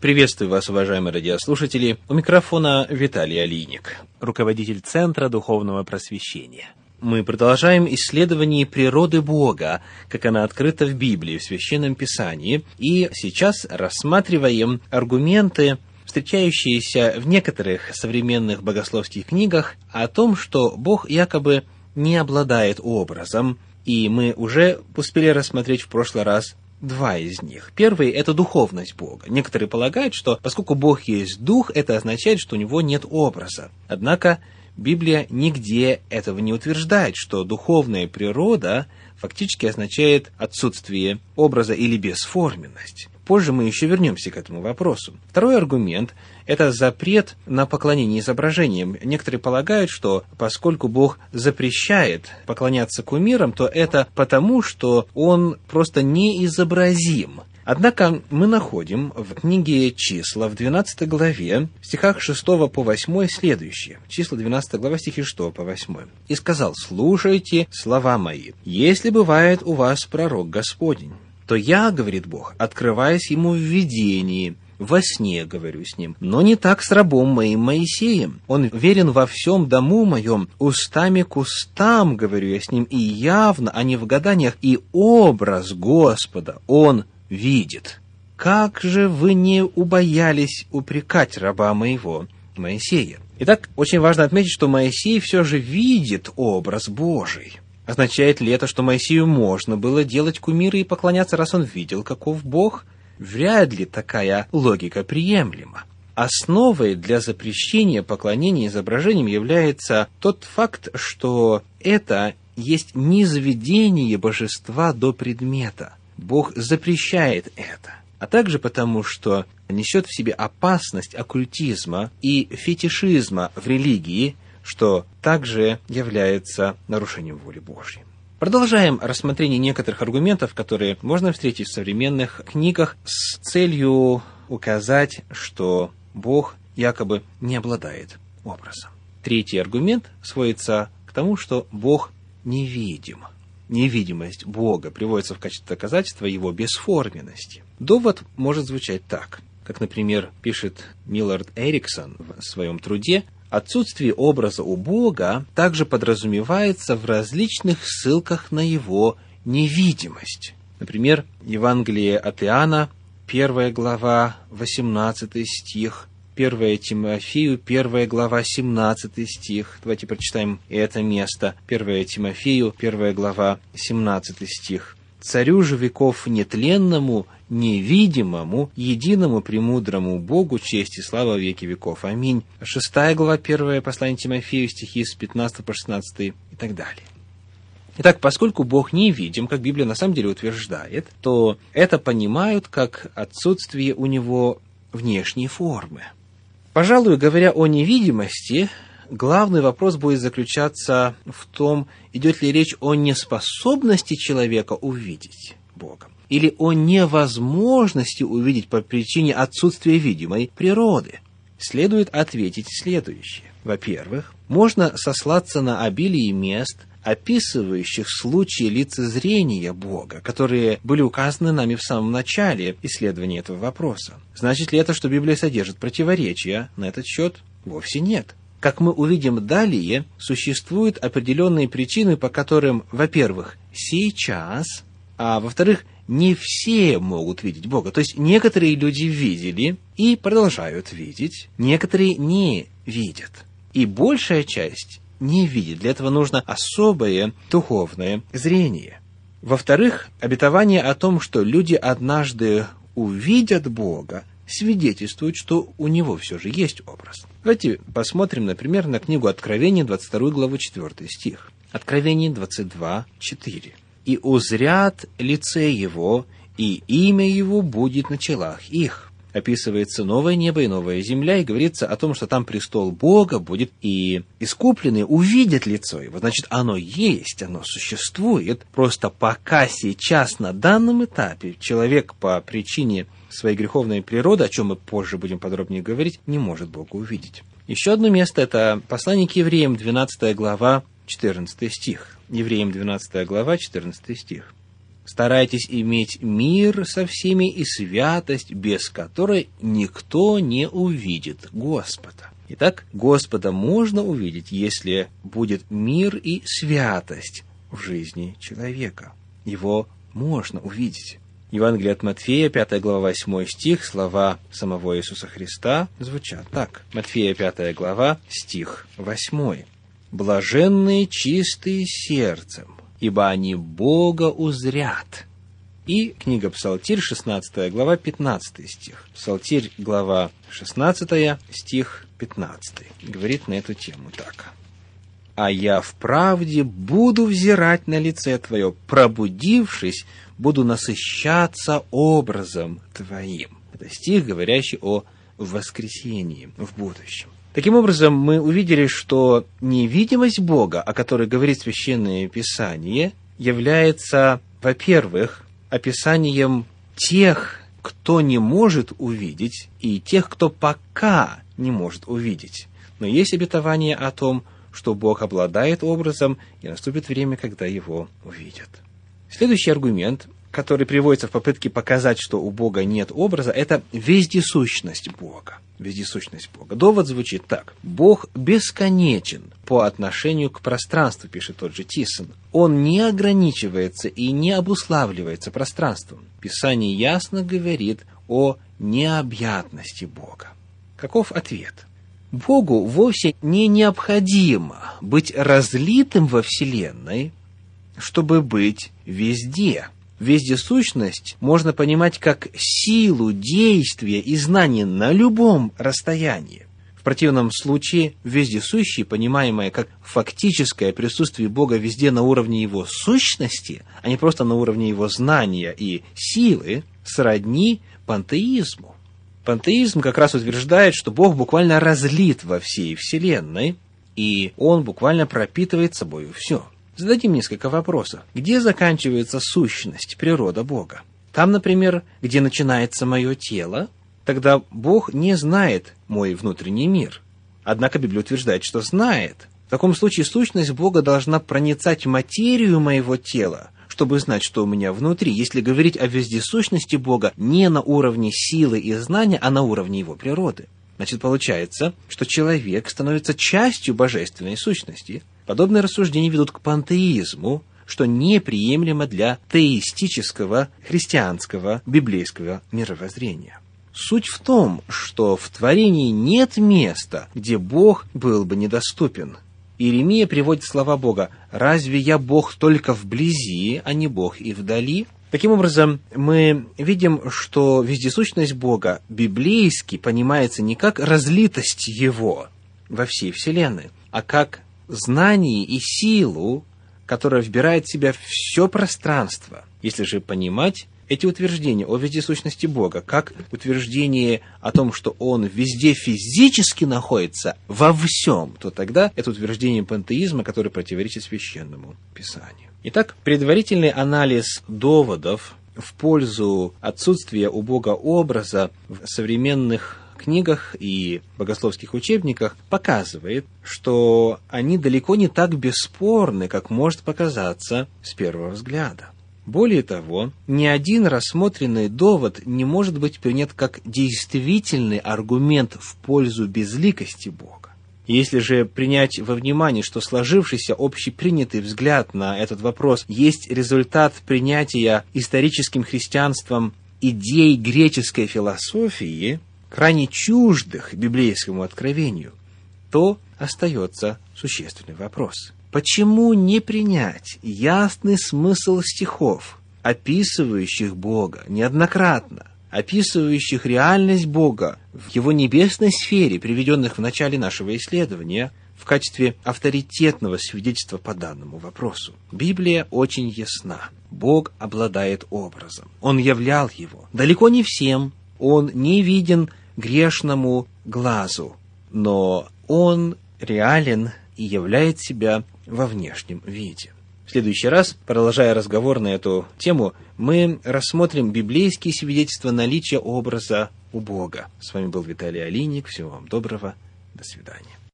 Приветствую вас, уважаемые радиослушатели. У микрофона Виталий Алиник, руководитель Центра Духовного Просвещения. Мы продолжаем исследование природы Бога, как она открыта в Библии, в Священном Писании, и сейчас рассматриваем аргументы, встречающиеся в некоторых современных богословских книгах о том, что Бог якобы не обладает образом, и мы уже успели рассмотреть в прошлый раз два из них. Первый – это духовность Бога. Некоторые полагают, что поскольку Бог есть дух, это означает, что у него нет образа. Однако Библия нигде этого не утверждает, что духовная природа фактически означает отсутствие образа или бесформенность. Позже мы еще вернемся к этому вопросу. Второй аргумент – это запрет на поклонение изображениям. Некоторые полагают, что поскольку Бог запрещает поклоняться кумирам, то это потому, что Он просто неизобразим. Однако мы находим в книге «Числа» в 12 главе, в стихах 6 по 8 следующее. Числа 12 глава, стихи 6 по 8. «И сказал, слушайте слова мои, если бывает у вас пророк Господень, то я, говорит Бог, открываясь ему в видении, во сне говорю с ним, но не так с рабом моим Моисеем. Он верен во всем дому моем, устами к устам говорю я с ним, и явно, а не в гаданиях, и образ Господа он видит. Как же вы не убоялись упрекать раба моего Моисея? Итак, очень важно отметить, что Моисей все же видит образ Божий. Означает ли это, что Моисею можно было делать кумиры и поклоняться, раз он видел, каков Бог? Вряд ли такая логика приемлема. Основой для запрещения поклонения изображениям является тот факт, что это есть низведение божества до предмета. Бог запрещает это. А также потому, что несет в себе опасность оккультизма и фетишизма в религии – что также является нарушением воли Божьей. Продолжаем рассмотрение некоторых аргументов, которые можно встретить в современных книгах с целью указать, что Бог якобы не обладает образом. Третий аргумент сводится к тому, что Бог невидим. Невидимость Бога приводится в качестве доказательства его бесформенности. Довод может звучать так, как, например, пишет Миллард Эриксон в своем труде Отсутствие образа у Бога также подразумевается в различных ссылках на его невидимость. Например, Евангелие от Иоанна, 1 глава, 18 стих, 1 Тимофею, 1 глава, 17 стих. Давайте прочитаем это место. 1 Тимофею, 1 глава, 17 стих. «Царю же веков нетленному, невидимому, единому премудрому Богу честь и слава веки веков. Аминь. Шестая глава, первое послание Тимофею, стихи с 15 по 16 и так далее. Итак, поскольку Бог не видим, как Библия на самом деле утверждает, то это понимают как отсутствие у него внешней формы. Пожалуй, говоря о невидимости, главный вопрос будет заключаться в том, идет ли речь о неспособности человека увидеть Бога или о невозможности увидеть по причине отсутствия видимой природы, следует ответить следующее. Во-первых, можно сослаться на обилие мест, описывающих случаи лицезрения Бога, которые были указаны нами в самом начале исследования этого вопроса. Значит ли это, что Библия содержит противоречия на этот счет? Вовсе нет. Как мы увидим далее, существуют определенные причины, по которым, во-первых, сейчас, а во-вторых, не все могут видеть Бога. То есть некоторые люди видели и продолжают видеть, некоторые не видят. И большая часть не видит. Для этого нужно особое духовное зрение. Во-вторых, обетование о том, что люди однажды увидят Бога, свидетельствует, что у него все же есть образ. Давайте посмотрим, например, на книгу Откровения, 22 главу, 4 стих. Откровение 22, 4 и узрят лице его, и имя его будет на челах их. Описывается новое небо и новая земля, и говорится о том, что там престол Бога будет, и искупленные увидят лицо его. Значит, оно есть, оно существует. Просто пока сейчас, на данном этапе, человек по причине своей греховной природы, о чем мы позже будем подробнее говорить, не может Бога увидеть. Еще одно место – это послание к евреям, 12 глава, 14 стих. Евреям 12 глава, 14 стих. Старайтесь иметь мир со всеми и святость, без которой никто не увидит Господа. Итак, Господа можно увидеть, если будет мир и святость в жизни человека. Его можно увидеть. Евангелие от Матфея, 5 глава, 8 стих, слова самого Иисуса Христа звучат так. Матфея, 5 глава, стих 8. «Блаженные чистые сердцем, ибо они Бога узрят». И книга Псалтирь, 16 глава, 15 стих. Псалтирь, глава 16, стих 15. Говорит на эту тему так. «А я в правде буду взирать на лице Твое, пробудившись, буду насыщаться образом Твоим». Это стих, говорящий о воскресении в будущем. Таким образом, мы увидели, что невидимость Бога, о которой говорит Священное Писание, является, во-первых, описанием тех, кто не может увидеть, и тех, кто пока не может увидеть. Но есть обетование о том, что Бог обладает образом, и наступит время, когда его увидят. Следующий аргумент, который приводится в попытке показать, что у Бога нет образа, это вездесущность Бога вездесущность Бога. Довод звучит так. Бог бесконечен по отношению к пространству, пишет тот же Тисон. Он не ограничивается и не обуславливается пространством. Писание ясно говорит о необъятности Бога. Каков ответ? Богу вовсе не необходимо быть разлитым во Вселенной, чтобы быть везде – Вездесущность можно понимать как силу действия и знания на любом расстоянии. В противном случае вездесущий, понимаемое как фактическое присутствие Бога везде на уровне его сущности, а не просто на уровне его знания и силы, сродни пантеизму. Пантеизм как раз утверждает, что Бог буквально разлит во всей Вселенной, и Он буквально пропитывает собою все – Зададим несколько вопросов. Где заканчивается сущность, природа Бога? Там, например, где начинается мое тело, тогда Бог не знает мой внутренний мир. Однако Библия утверждает, что знает. В таком случае сущность Бога должна проницать материю моего тела, чтобы знать, что у меня внутри, если говорить о вездесущности Бога не на уровне силы и знания, а на уровне его природы. Значит, получается, что человек становится частью божественной сущности – Подобные рассуждения ведут к пантеизму, что неприемлемо для теистического христианского библейского мировоззрения. Суть в том, что в творении нет места, где Бог был бы недоступен. Иеремия приводит слова Бога «Разве я Бог только вблизи, а не Бог и вдали?» Таким образом, мы видим, что вездесущность Бога библейски понимается не как разлитость Его во всей Вселенной, а как знание и силу, которая вбирает в себя все пространство. Если же понимать эти утверждения о вездесущности Бога, как утверждение о том, что Он везде физически находится, во всем, то тогда это утверждение пантеизма, которое противоречит священному Писанию. Итак, предварительный анализ доводов в пользу отсутствия у Бога образа в современных книгах и богословских учебниках показывает, что они далеко не так бесспорны, как может показаться с первого взгляда. Более того, ни один рассмотренный довод не может быть принят как действительный аргумент в пользу безликости Бога. Если же принять во внимание, что сложившийся общепринятый взгляд на этот вопрос есть результат принятия историческим христианством идей греческой философии, крайне чуждых библейскому откровению, то остается существенный вопрос. Почему не принять ясный смысл стихов, описывающих Бога неоднократно, описывающих реальность Бога в его небесной сфере, приведенных в начале нашего исследования, в качестве авторитетного свидетельства по данному вопросу. Библия очень ясна. Бог обладает образом. Он являл его. Далеко не всем, он не виден грешному глазу, но он реален и являет себя во внешнем виде. В следующий раз, продолжая разговор на эту тему, мы рассмотрим библейские свидетельства наличия образа у Бога. С вами был Виталий Алиник. Всего вам доброго. До свидания.